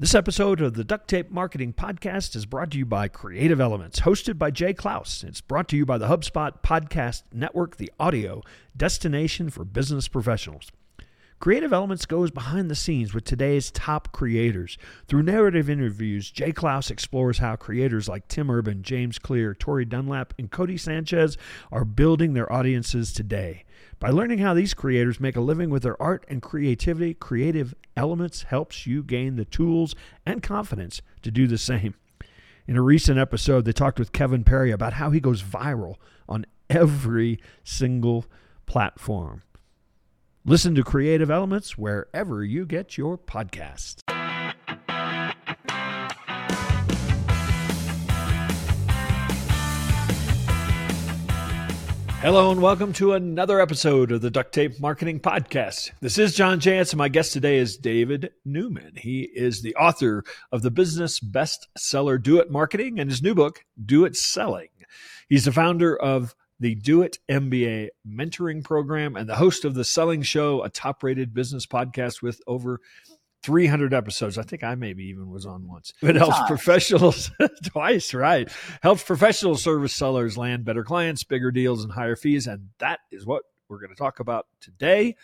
This episode of the Duct Tape Marketing Podcast is brought to you by Creative Elements, hosted by Jay Clouse. It's brought to you by the HubSpot Podcast Network, the audio destination for business professionals. Creative Elements goes behind the scenes with today's top creators. Through narrative interviews, Jay Clouse explores how creators like Tim Urban, James Clear, Tori Dunlap, and Codie Sanchez are building their audiences today. By learning how these creators make a living with their art and creativity, Creative Elements helps you gain the tools and confidence to do the same. In a recent episode, they talked with Kevin Perry about how he goes viral on every single platform. Listen to Creative Elements wherever you get your podcasts. Hello and welcome to another episode of the Duct Tape Marketing Podcast. This is John Jantsch, and my guest today is David Newman. He is the author of the business bestseller Do It Marketing and his new book, Do It Selling. He's the founder of the Do It MBA mentoring program and the host of the Selling Show, a top rated business podcast with over 300 episodes. I think I maybe even was on once. It helps professionals twice, right? Helps professional service sellers land better clients, bigger deals, and higher fees. And that is what we're going to talk about today.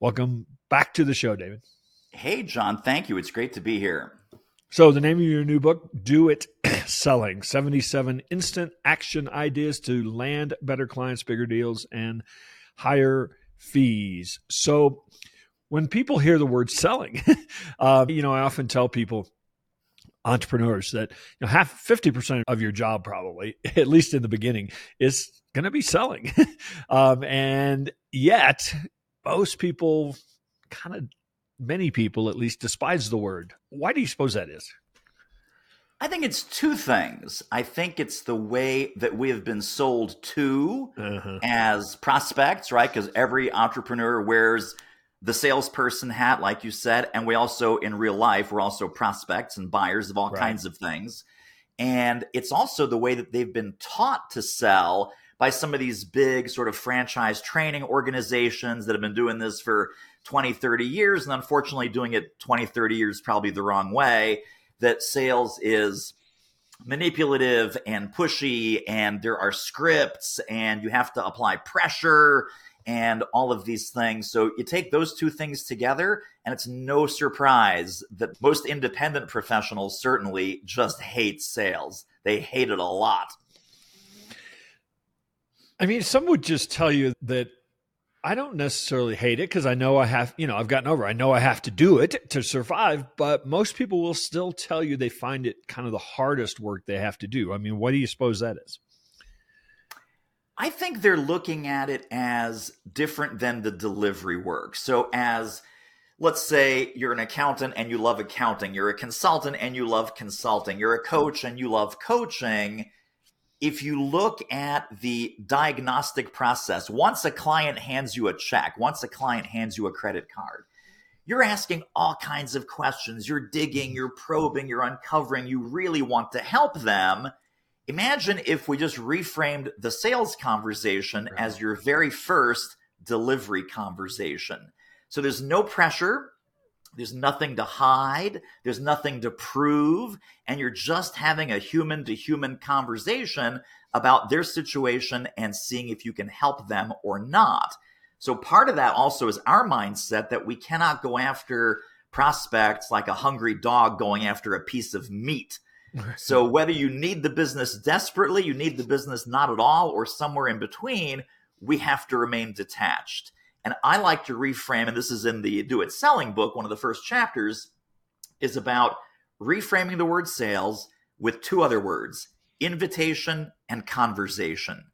Welcome back to the show, David. Hey, John. Thank you. It's great to be here. So, the name of your new book, Do It Selling 77 Instant Action Ideas to Land Better Clients, Bigger Deals, and Higher Fees. So, when people hear the word selling, uh, you know, I often tell people, entrepreneurs, that you know, half fifty percent of your job, probably at least in the beginning, is going to be selling, um, and yet most people, kind of many people at least, despise the word. Why do you suppose that is? I think it's two things. I think it's the way that we have been sold to uh-huh. as prospects, right? Because every entrepreneur wears the salesperson hat, like you said, and we also in real life we're also prospects and buyers of all right. kinds of things. And it's also the way that they've been taught to sell by some of these big sort of franchise training organizations that have been doing this for 20, 30 years. And unfortunately, doing it 20, 30 years probably the wrong way. That sales is manipulative and pushy, and there are scripts, and you have to apply pressure and all of these things. So you take those two things together, and it's no surprise that most independent professionals certainly just hate sales. They hate it a lot. I mean, some would just tell you that I don't necessarily hate it because I know I have, you know, I've gotten over. I know I have to do it to survive, but most people will still tell you they find it kind of the hardest work they have to do. I mean, what do you suppose that is? I think they're looking at it as different than the delivery work. So, as let's say you're an accountant and you love accounting, you're a consultant and you love consulting, you're a coach and you love coaching. If you look at the diagnostic process, once a client hands you a check, once a client hands you a credit card, you're asking all kinds of questions. You're digging, you're probing, you're uncovering. You really want to help them Imagine if we just reframed the sales conversation as your very first delivery conversation. So there's no pressure, there's nothing to hide, there's nothing to prove, and you're just having a human to human conversation about their situation and seeing if you can help them or not. So part of that also is our mindset that we cannot go after prospects like a hungry dog going after a piece of meat so whether you need the business desperately, you need the business not at all, or somewhere in between, we have to remain detached. And I like to reframe, and this is in the Do It Selling book, one of the first chapters is about reframing the word sales with two other words invitation and conversation.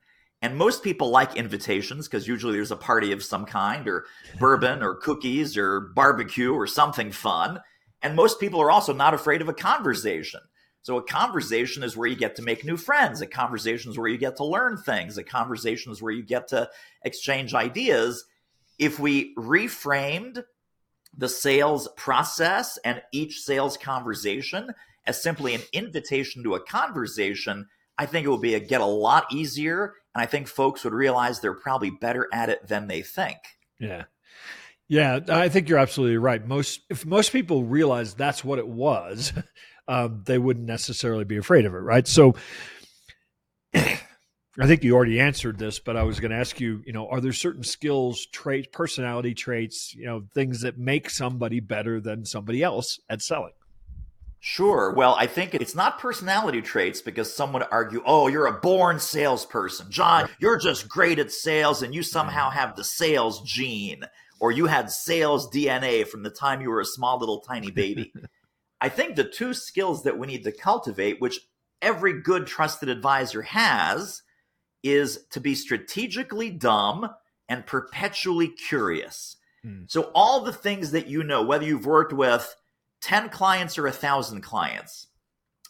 And most people like invitations because usually there's a party of some kind, or bourbon, or cookies, or barbecue, or something fun. And most people are also not afraid of a conversation. So a conversation is where you get to make new friends. A conversation is where you get to learn things. A conversation is where you get to exchange ideas. If we reframed the sales process and each sales conversation as simply an invitation to a conversation, I think it would be a, get a lot easier. And I think folks would realize they're probably better at it than they think. Yeah. Yeah, I think you're absolutely right. Most if most people realize that's what it was, um, they wouldn't necessarily be afraid of it, right? So, I think you already answered this, but I was going to ask you, you know, are there certain skills, traits, personality traits, you know, things that make somebody better than somebody else at selling? Sure. Well, I think it's not personality traits because some would argue, oh, you're a born salesperson. John, you're just great at sales and you somehow mm-hmm. have the sales gene or you had sales DNA from the time you were a small little tiny baby. I think the two skills that we need to cultivate, which every good trusted advisor has, is to be strategically dumb and perpetually curious. Hmm. So, all the things that you know, whether you've worked with 10 clients or a 1,000 clients,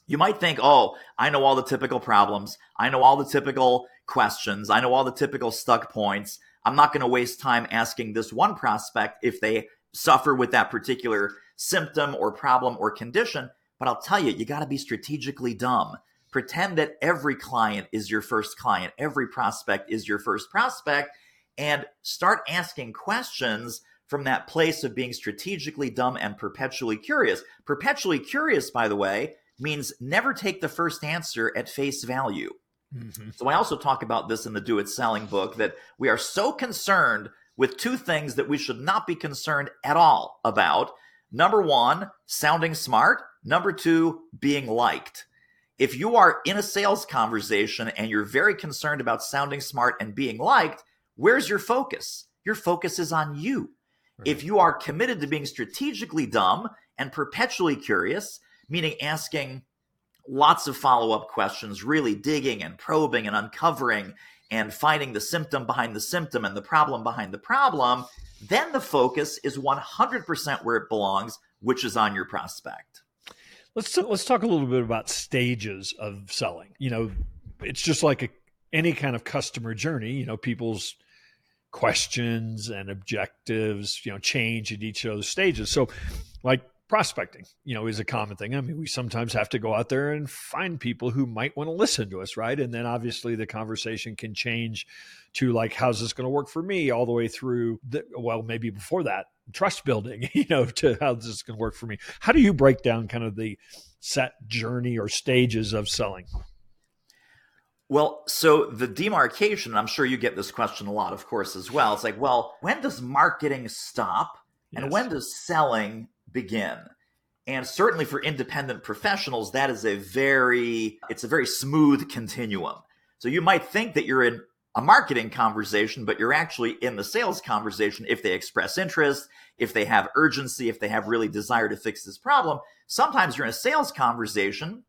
you might think, oh, I know all the typical problems. I know all the typical questions. I know all the typical stuck points. I'm not going to waste time asking this one prospect if they suffer with that particular symptom or problem or condition. But I'll tell you, you got to be strategically dumb. Pretend that every client is your first client, every prospect is your first prospect, and start asking questions from that place of being strategically dumb and perpetually curious. Perpetually curious, by the way, means never take the first answer at face value. Mm-hmm. So I also talk about this in the Do It Selling book that we are so concerned with two things that we should not be concerned at all about. Number one, sounding smart. Number two, being liked. If you are in a sales conversation and you're very concerned about sounding smart and being liked, where's your focus? Your focus is on you. Right. If you are committed to being strategically dumb and perpetually curious, meaning asking lots of follow up questions, really digging and probing and uncovering and finding the symptom behind the symptom and the problem behind the problem, then the focus is 100% where it belongs, which is on your prospect. Let's let's talk a little bit about stages of selling. You know, it's just like a, any kind of customer journey. You know, people's questions and objectives, you know, change at each of those stages. So, like prospecting, you know, is a common thing. I mean, we sometimes have to go out there and find people who might want to listen to us, right? And then obviously the conversation can change to like, how's this going to work for me, all the way through, the, well, maybe before that, trust building, you know, to how this is going to work for me. How do you break down kind of the set journey or stages of selling? Well, so the demarcation, I'm sure you get this question a lot, of course, as well. It's like, well, when does marketing stop? And yes. when does selling begin. And certainly for independent professionals, that is a very, it's a very smooth continuum. So you might think that you're in a marketing conversation, but you're actually in the sales conversation if they express interest, if they have urgency, if they have really desire to fix this problem. Sometimes you're in a sales conversation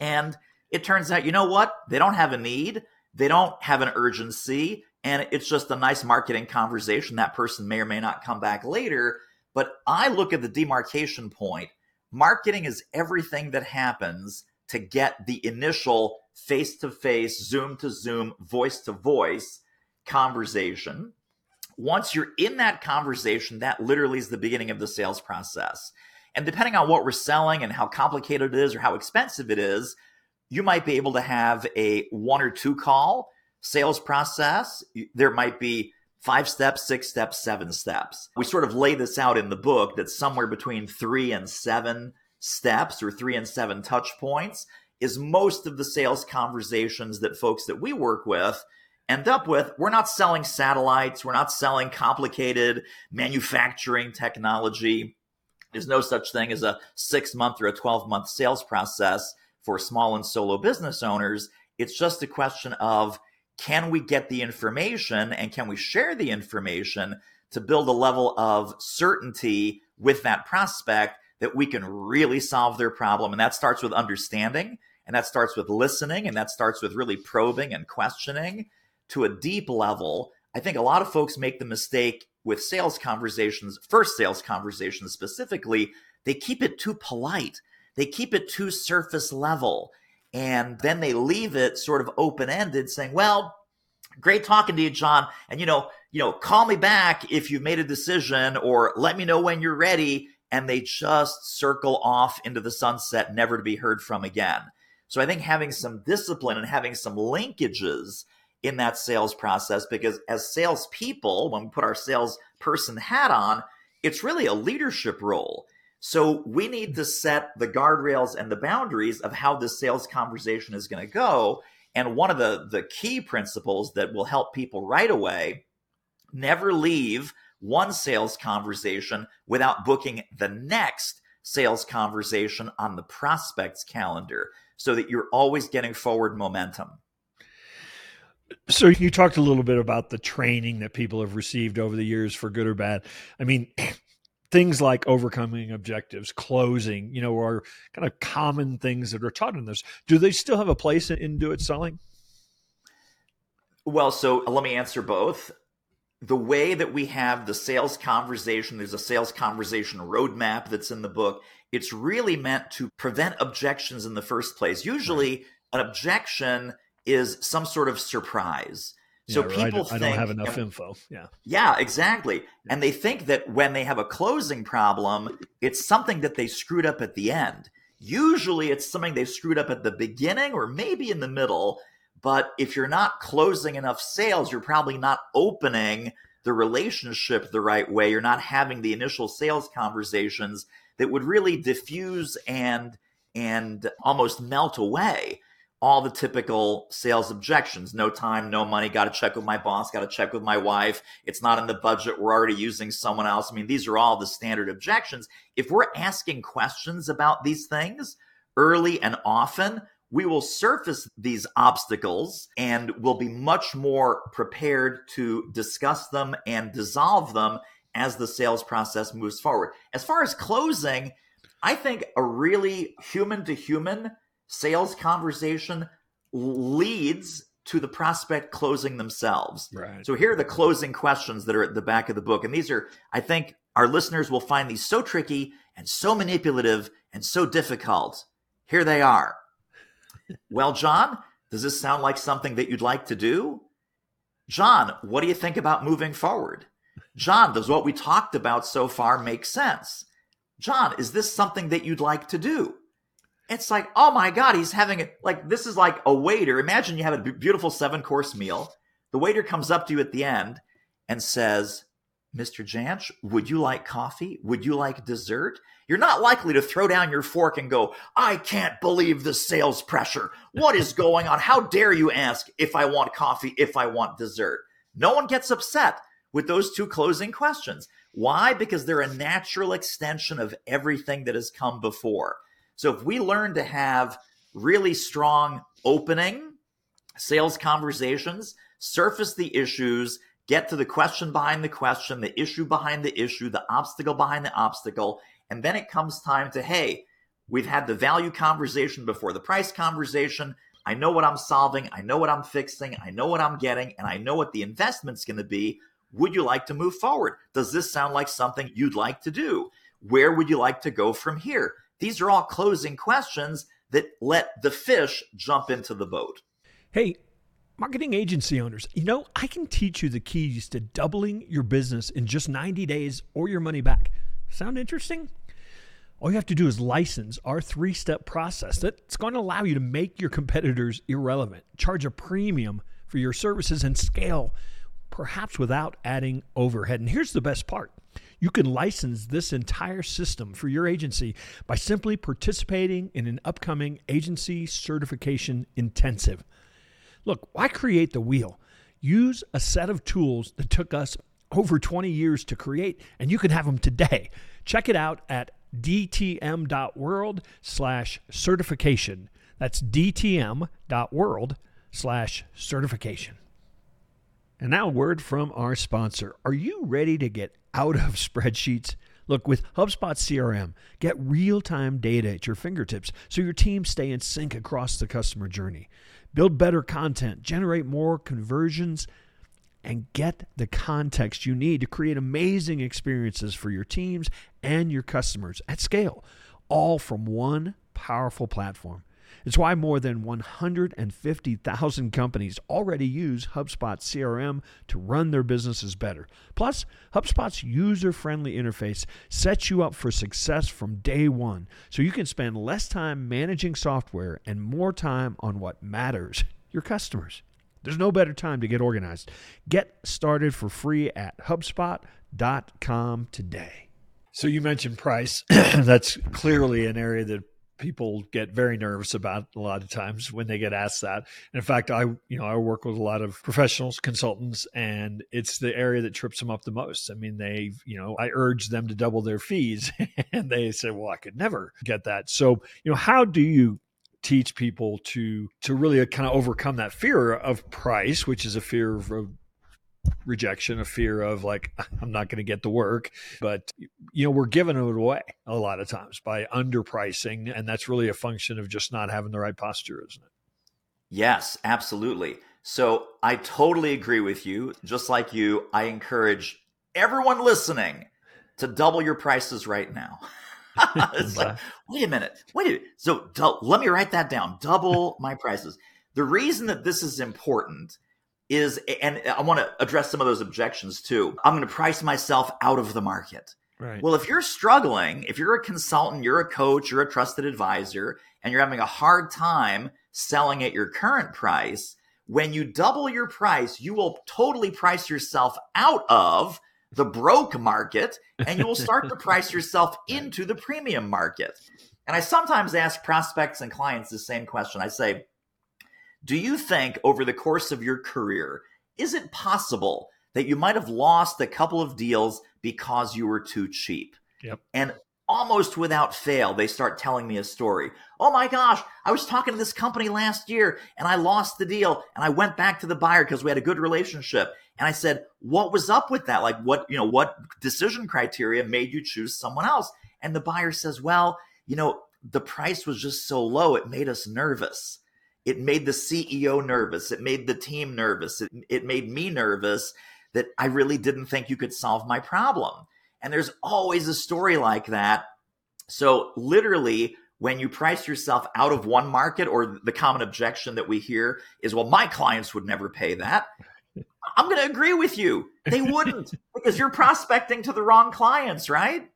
and it turns out, you know what? They don't have a need. They don't have an urgency. And it's just a nice marketing conversation. That person may or may not come back later. But I look at the demarcation point. Marketing is everything that happens to get the initial face to face, Zoom to Zoom, voice to voice conversation. Once you're in that conversation, that literally is the beginning of the sales process. And depending on what we're selling and how complicated it is or how expensive it is, you might be able to have a one or two call sales process. There might be five steps, six steps, seven steps. We sort of lay this out in the book that somewhere between three and seven steps or three and seven touch points is most of the sales conversations that folks that we work with end up with. We're not selling satellites, we're not selling complicated manufacturing technology. There's no such thing as a six month or a 12 month sales process for small and solo business owners. It's just a question of can we get the information and can we share the information to build a level of certainty with that prospect that we can really solve their problem? And that starts with understanding, and that starts with listening, and that starts with really probing and questioning to a deep level. I think a lot of folks make the mistake with sales conversations, first sales conversations specifically, they keep it too polite. They keep it too surface level and then they leave it sort of open ended saying well great talking to you john and you know you know call me back if you've made a decision or let me know when you're ready and they just circle off into the sunset never to be heard from again so i think having some discipline and having some linkages in that sales process because as salespeople when we put our sales salesperson hat on, it's really a leadership role. So we need to set the guardrails and the boundaries of how this sales conversation is going to go. And one of the, the key principles that will help people right away never leave one sales conversation without booking the next sales conversation on the prospect's calendar so that you're always getting forward momentum. So you talked a little bit about the training that people have received over the years for good or bad. I mean, things like overcoming objectives, closing, you know, are kind of common things that are taught in this. Do they still have a place in do it selling? Well, so let me answer both the way that we have the sales conversation, there's a sales conversation roadmap that's in the book. It's really meant to prevent objections in the first place. Usually, right. an objection is some sort of surprise. So yeah, people I, think I don't have enough info. Yeah. Yeah, exactly. And they think that when they have a closing problem, it's something that they screwed up at the end. Usually it's something they screwed up at the beginning or maybe in the middle. But if you're not closing enough sales, you're probably not opening the relationship the right way. You're not having the initial sales conversations that would really diffuse and and almost melt away all the typical sales objections. No time no money got to check with my boss got to check with my wife. It's not in the budget we're already using someone else. I mean these are all the standard objections. If we're asking questions about these things early and often we will surface these obstacles and we'll be much more prepared to discuss them and dissolve them as the sales process moves forward. As far as closing, I think a really human to human sales conversation leads to the prospect closing themselves. Right. So here are the closing questions that are at the back of the book. And these are, I think, our listeners will find these so tricky and so manipulative and so difficult. Here they are well, John, does this sound like something that you'd like to do? John, what do you think about moving forward? John, does what we talked about so far make sense? John, is this something that you'd like to do? It's like, oh my God, he's having it. Like, this is like a waiter. Imagine you have a beautiful seven course meal. The waiter comes up to you at the end and says, Mr. Jantsch, would you like coffee? Would you like dessert? You're not likely to throw down your fork and go, I can't believe the sales pressure. What is going on? How dare you ask if I want coffee, if I want dessert? No one gets upset with those two closing questions. Why? Because they're a natural extension of everything that has come before. So if we learn to have really strong opening sales conversations, surface the issues, get to the question behind the question, the issue behind the issue, the obstacle behind the obstacle, and then it comes time to, hey, we've had the value conversation before the price conversation. I know what I'm solving. I know what I'm fixing. I know what I'm getting. And I know what the investment's going to be. Would you like to move forward? Does this sound like something you'd like to do? Where would you like to go from here? These are all closing questions that let the fish jump into the boat. Hey, marketing agency owners, you know, I can teach you the keys to doubling your business in just 90 days or your money back. Sound interesting? All you have to do is license our three step process that's going to allow you to make your competitors irrelevant, charge a premium for your services, and scale, perhaps without adding overhead. And here's the best part you can license this entire system for your agency by simply participating in an upcoming agency certification intensive. Look, why create the wheel? Use a set of tools that took us over 20 years to create, and you can have them today. Check it out at dtm.world slash certification. That's dtm.world slash certification. And now, a word from our sponsor. Are you ready to get out of spreadsheets? Look, with HubSpot CRM, get real time data at your fingertips so your teams stay in sync across the customer journey. Build better content, generate more conversions and get the context you need to create amazing experiences for your teams and your customers at scale, all from one powerful platform. It's why more than 150,000 companies already use HubSpot CRM to run their businesses better. Plus, HubSpot's user friendly interface sets you up for success from day one so you can spend less time managing software and more time on what matters your customers. There's no better time to get organized. Get started for free at HubSpot.com today. So you mentioned price. That's clearly an area that people get very nervous about a lot of times when they get asked that. And in fact, I you know I work with a lot of professionals, consultants, and it's the area that trips them up the most. I mean, they you know I urge them to double their fees, and they say, "Well, I could never get that." So you know, how do you teach people to to really kind of overcome that fear of price, which is a fear of rejection, a fear of like, I'm not going to get the work. But, you know, we're giving it away a lot of times by underpricing. And that's really a function of just not having the right posture, isn't it? Yes, absolutely. So I totally agree with you. Just like you, I encourage everyone listening to double your prices right now. it's like, wait a minute, wait a minute. So let me write that down. Double my prices. The reason that this is important is, and I want to address some of those objections too. I'm going to price myself out of the market. Right. Well, if you're struggling, if you're a consultant, you're a coach, you're a trusted advisor, and you're having a hard time selling at your current price, when you double your price, you will totally price yourself out of the broke market and you will start to price yourself into the premium market. And I sometimes ask prospects and clients the same question. I say, do you think over the course of your career, is it possible that you might have lost a couple of deals because you were too cheap? Yep. And almost without fail, they start telling me a story. Oh my gosh, I was talking to this company last year and I lost the deal and I went back to the buyer because we had a good relationship. And I said, what was up with that? Like what, you know, what decision criteria made you choose someone else? And the buyer says, well, you know, the price was just so low, it made us nervous. It made the CEO nervous. It made the team nervous. It, it made me nervous that I really didn't think you could solve my problem. And there's always a story like that. So, literally, when you price yourself out of one market, or the common objection that we hear is, well, my clients would never pay that. I'm going to agree with you. They wouldn't because you're prospecting to the wrong clients, right?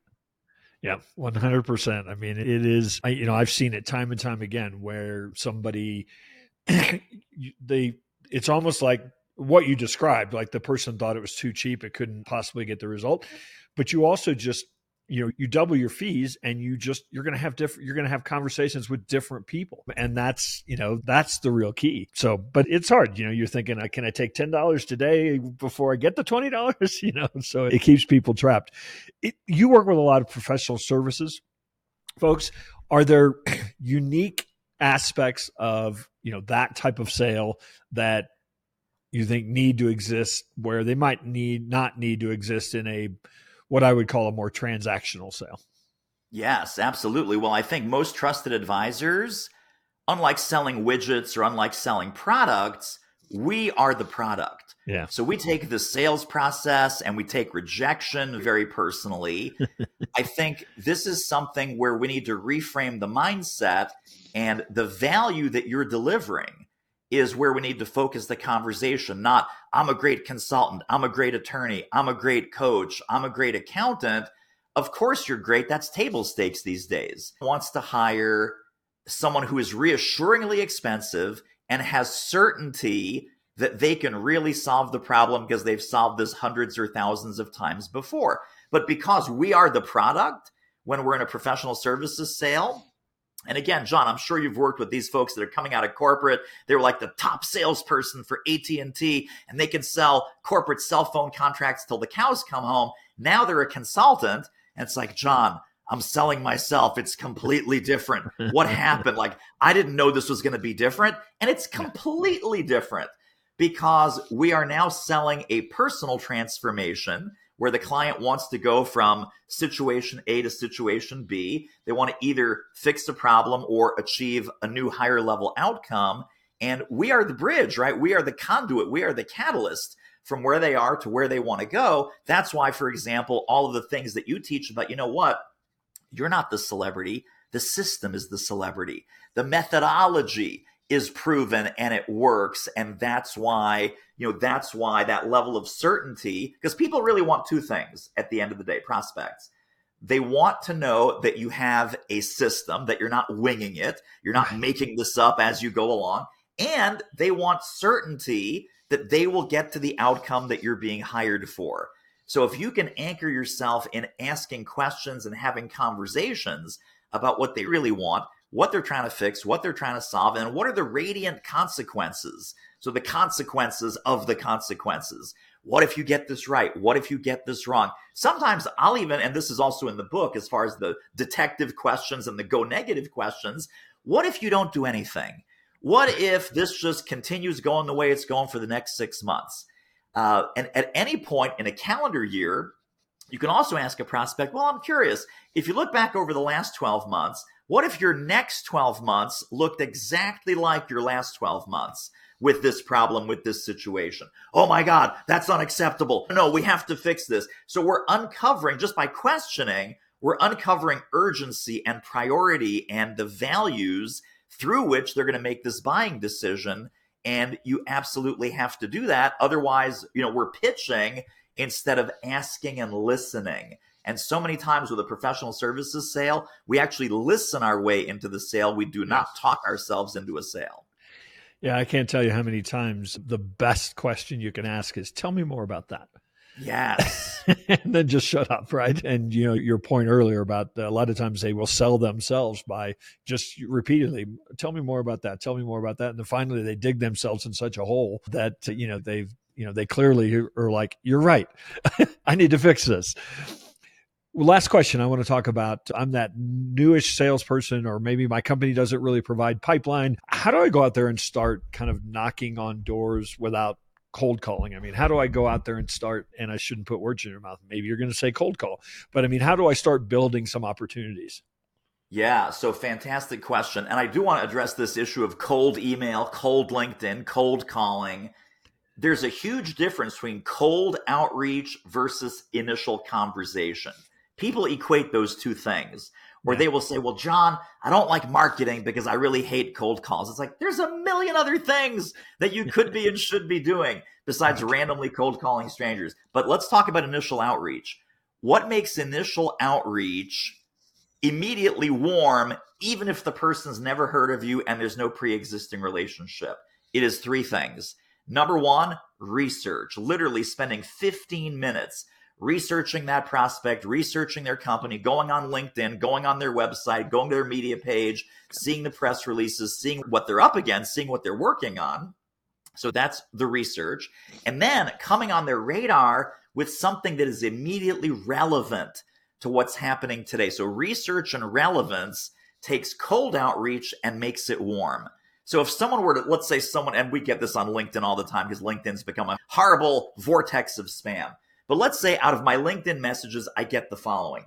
Yeah, 100%. I mean, it is, I, you know, I've seen it time and time again where somebody, they, it's almost like what you described, like the person thought it was too cheap, it couldn't possibly get the result. But you also just you know you double your fees and you just you're going to have different you're going to have conversations with different people. And that's you know that's the real key. So but it's hard you know you're thinking can i take $10 today before i get the $20 you know so it keeps people trapped. It, you work with a lot of professional services folks. Are there unique aspects of you know that type of sale that you think need to exist where they might need not need to exist in a what I would call a more transactional sale. Yes, absolutely. Well, I think most trusted advisors, unlike selling widgets or unlike selling products, we are the product. Yeah. So we take the sales process and we take rejection very personally. I think this is something where we need to reframe the mindset and the value that you're delivering is where we need to focus the conversation, not I'm a great consultant, I'm a great attorney, I'm a great coach, I'm a great accountant. Of course you're great. That's table stakes these days. Wants to hire someone who is reassuringly expensive and has certainty that they can really solve the problem because they've solved this hundreds or thousands of times before. But because we are the product when we're in a professional services sale, and again, John, I'm sure you've worked with these folks that are coming out of corporate. They were like the top salesperson for AT&T and they can sell corporate cell phone contracts till the cows come home. Now they're a consultant and it's like, John, I'm selling myself. It's completely different. What happened? Like I didn't know this was going to be different and it's completely different because we are now selling a personal transformation where the client wants to go from situation A to situation B. They want to either fix the problem or achieve a new higher level outcome. And we are the bridge, right? We are the conduit. We are the catalyst from where they are to where they want to go. That's why, for example, all of the things that you teach about, you know what? You're not the celebrity. The system is the celebrity. The methodology is proven and it works. And that's why, you know, that's why that level of certainty, because people really want two things at the end of the day, prospects. They want to know that you have a system, that you're not winging it, you're not making this up as you go along. and they want certainty that they will get to the outcome that you're being hired for. So if you can anchor yourself in asking questions and having conversations about what they really want, what they're trying to fix, what they're trying to solve, and what are the radiant consequences. So the consequences of the consequences. What if you get this right? What if you get this wrong? Sometimes I'll even, and this is also in the book as far as the detective questions and the go negative questions. What if you don't do anything? What if this just continues going the way it's going for the next six months? Uh, and at any point in a calendar year, you can also ask a prospect, well, I'm curious, if you look back over the last 12 months, what if your next 12 months looked exactly like your last 12 months with this problem, with this situation? Oh my God, that's unacceptable. No, we have to fix this. So we're uncovering, just by questioning, we're uncovering urgency and priority and the values through which they're going to make this buying decision. And you absolutely have to do that. Otherwise, you know, we're pitching instead of asking and listening. And so many times with a professional services sale, we actually listen our way into the sale. We do not talk ourselves into a sale. Yeah, I can't tell you how many times the best question you can ask is tell me more about that. Yes. and then just shut up, right? And you know your point earlier about a lot of times they will sell themselves by just repeatedly tell me more about that, tell me more about that, and then finally they dig themselves in such a hole that you know they've you know they clearly are like you're right, I need to fix this. Last question I want to talk about. I'm that newish salesperson, or maybe my company doesn't really provide pipeline. How do I go out there and start kind of knocking on doors without cold calling? I mean, how do I go out there and start? And I shouldn't put words in your mouth. Maybe you're going to say cold call, but I mean, how do I start building some opportunities? Yeah, so fantastic question. And I do want to address this issue of cold email, cold LinkedIn, cold calling. There's a huge difference between cold outreach versus initial conversation. People equate those two things where yeah. they will say, Well, John, I don't like marketing because I really hate cold calls. It's like there's a million other things that you could be and should be doing besides randomly cold calling strangers. But let's talk about initial outreach. What makes initial outreach immediately warm, even if the person's never heard of you and there's no pre existing relationship? It is three things. Number one, research, literally spending 15 minutes researching that prospect, researching their company, going on LinkedIn, going on their website, going to their media page, seeing the press releases, seeing what they're up against, seeing what they're working on. So that's the research. And then coming on their radar with something that is immediately relevant to what's happening today. So research and relevance takes cold outreach and makes it warm. So if someone were to, let's say someone, and we get this on LinkedIn all the time because LinkedIn's become a horrible vortex of spam. But let's say out of my LinkedIn messages, I get the following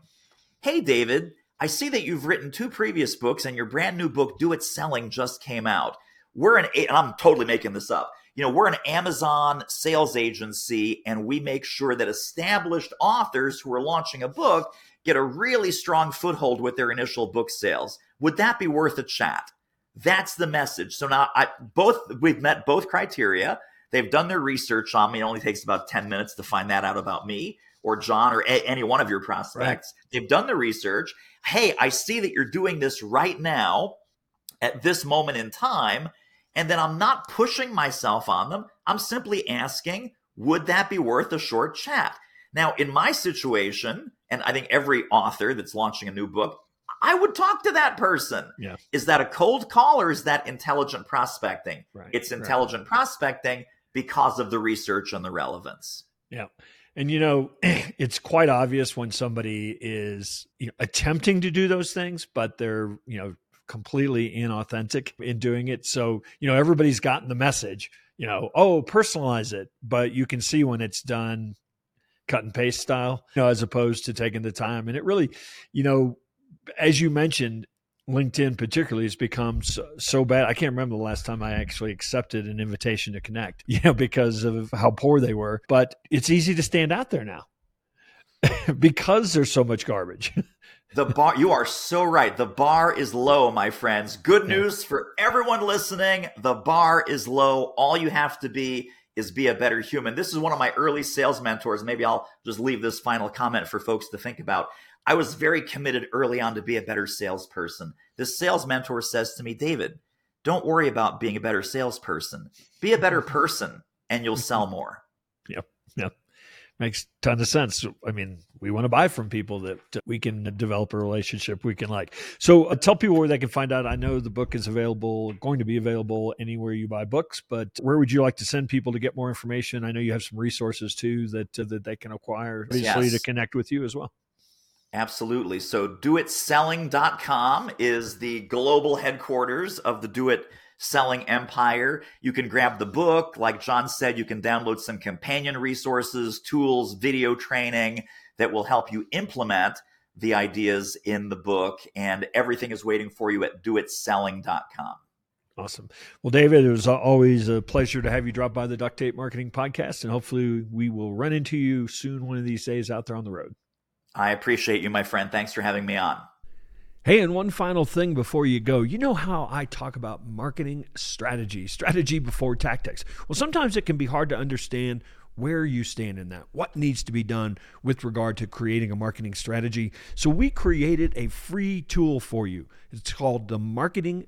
Hey, David, I see that you've written two previous books and your brand new book, Do It Selling, just came out. We're an, and I'm totally making this up. You know, we're an Amazon sales agency and we make sure that established authors who are launching a book get a really strong foothold with their initial book sales. Would that be worth a chat? That's the message. So now I both we've met both criteria. They've done their research on me. It only takes about 10 minutes to find that out about me or John or a- any one of your prospects. Right. They've done the research. Hey, I see that you're doing this right now at this moment in time. And then I'm not pushing myself on them. I'm simply asking, would that be worth a short chat? Now, in my situation, and I think every author that's launching a new book, I would talk to that person. Yeah. Is that a cold call or is that intelligent prospecting? Right. It's intelligent right. prospecting because of the research and the relevance. Yeah. And you know, it's quite obvious when somebody is you know, attempting to do those things, but they're, you know, completely inauthentic in doing it. So, you know, everybody's gotten the message, you know, oh, personalize it, but you can see when it's done cut and paste style, you know, as opposed to taking the time. And it really, you know, as you mentioned, LinkedIn particularly has become so, so, bad. I can't remember the last time I actually accepted an invitation to connect, you know, because of how poor they were. But it's easy to stand out there now because there's so much garbage. the bar, you are so right. The bar is low, my friends. Good news yeah. for everyone listening. The bar is low. All you have to be is be a better human. This is one of my early sales mentors. Maybe I'll just leave this final comment for folks to think about. I was very committed early on to be a better salesperson. This sales mentor says to me, David, don't worry about being a better salesperson. Be a better person and you'll sell more. Yep. Yep. Makes tons of sense. I mean, we want to buy from people that we can develop a relationship we can like. So uh, tell people where they can find out. I know the book is available, going to be available anywhere you buy books, but where would you like to send people to get more information? I know you have some resources too that uh, that they can acquire, obviously yes. to connect with you as well. Absolutely. So doitselling.com is the global headquarters of the Do It Selling Empire. You can grab the book. Like John said, you can download some companion resources, tools, video training that will help you implement the ideas in the book. And everything is waiting for you at doitselling.com. Awesome. Well, David, it was always a pleasure to have you drop by the Duct Tape Marketing Podcast, and hopefully we will run into you soon one of these days out there on the road. I appreciate you, my friend. Thanks for having me on. Hey, and one final thing before you go. You know how I talk about marketing strategy, strategy before tactics. Well, sometimes it can be hard to understand where you stand in that, what needs to be done with regard to creating a marketing strategy. So, we created a free tool for you. It's called the Marketing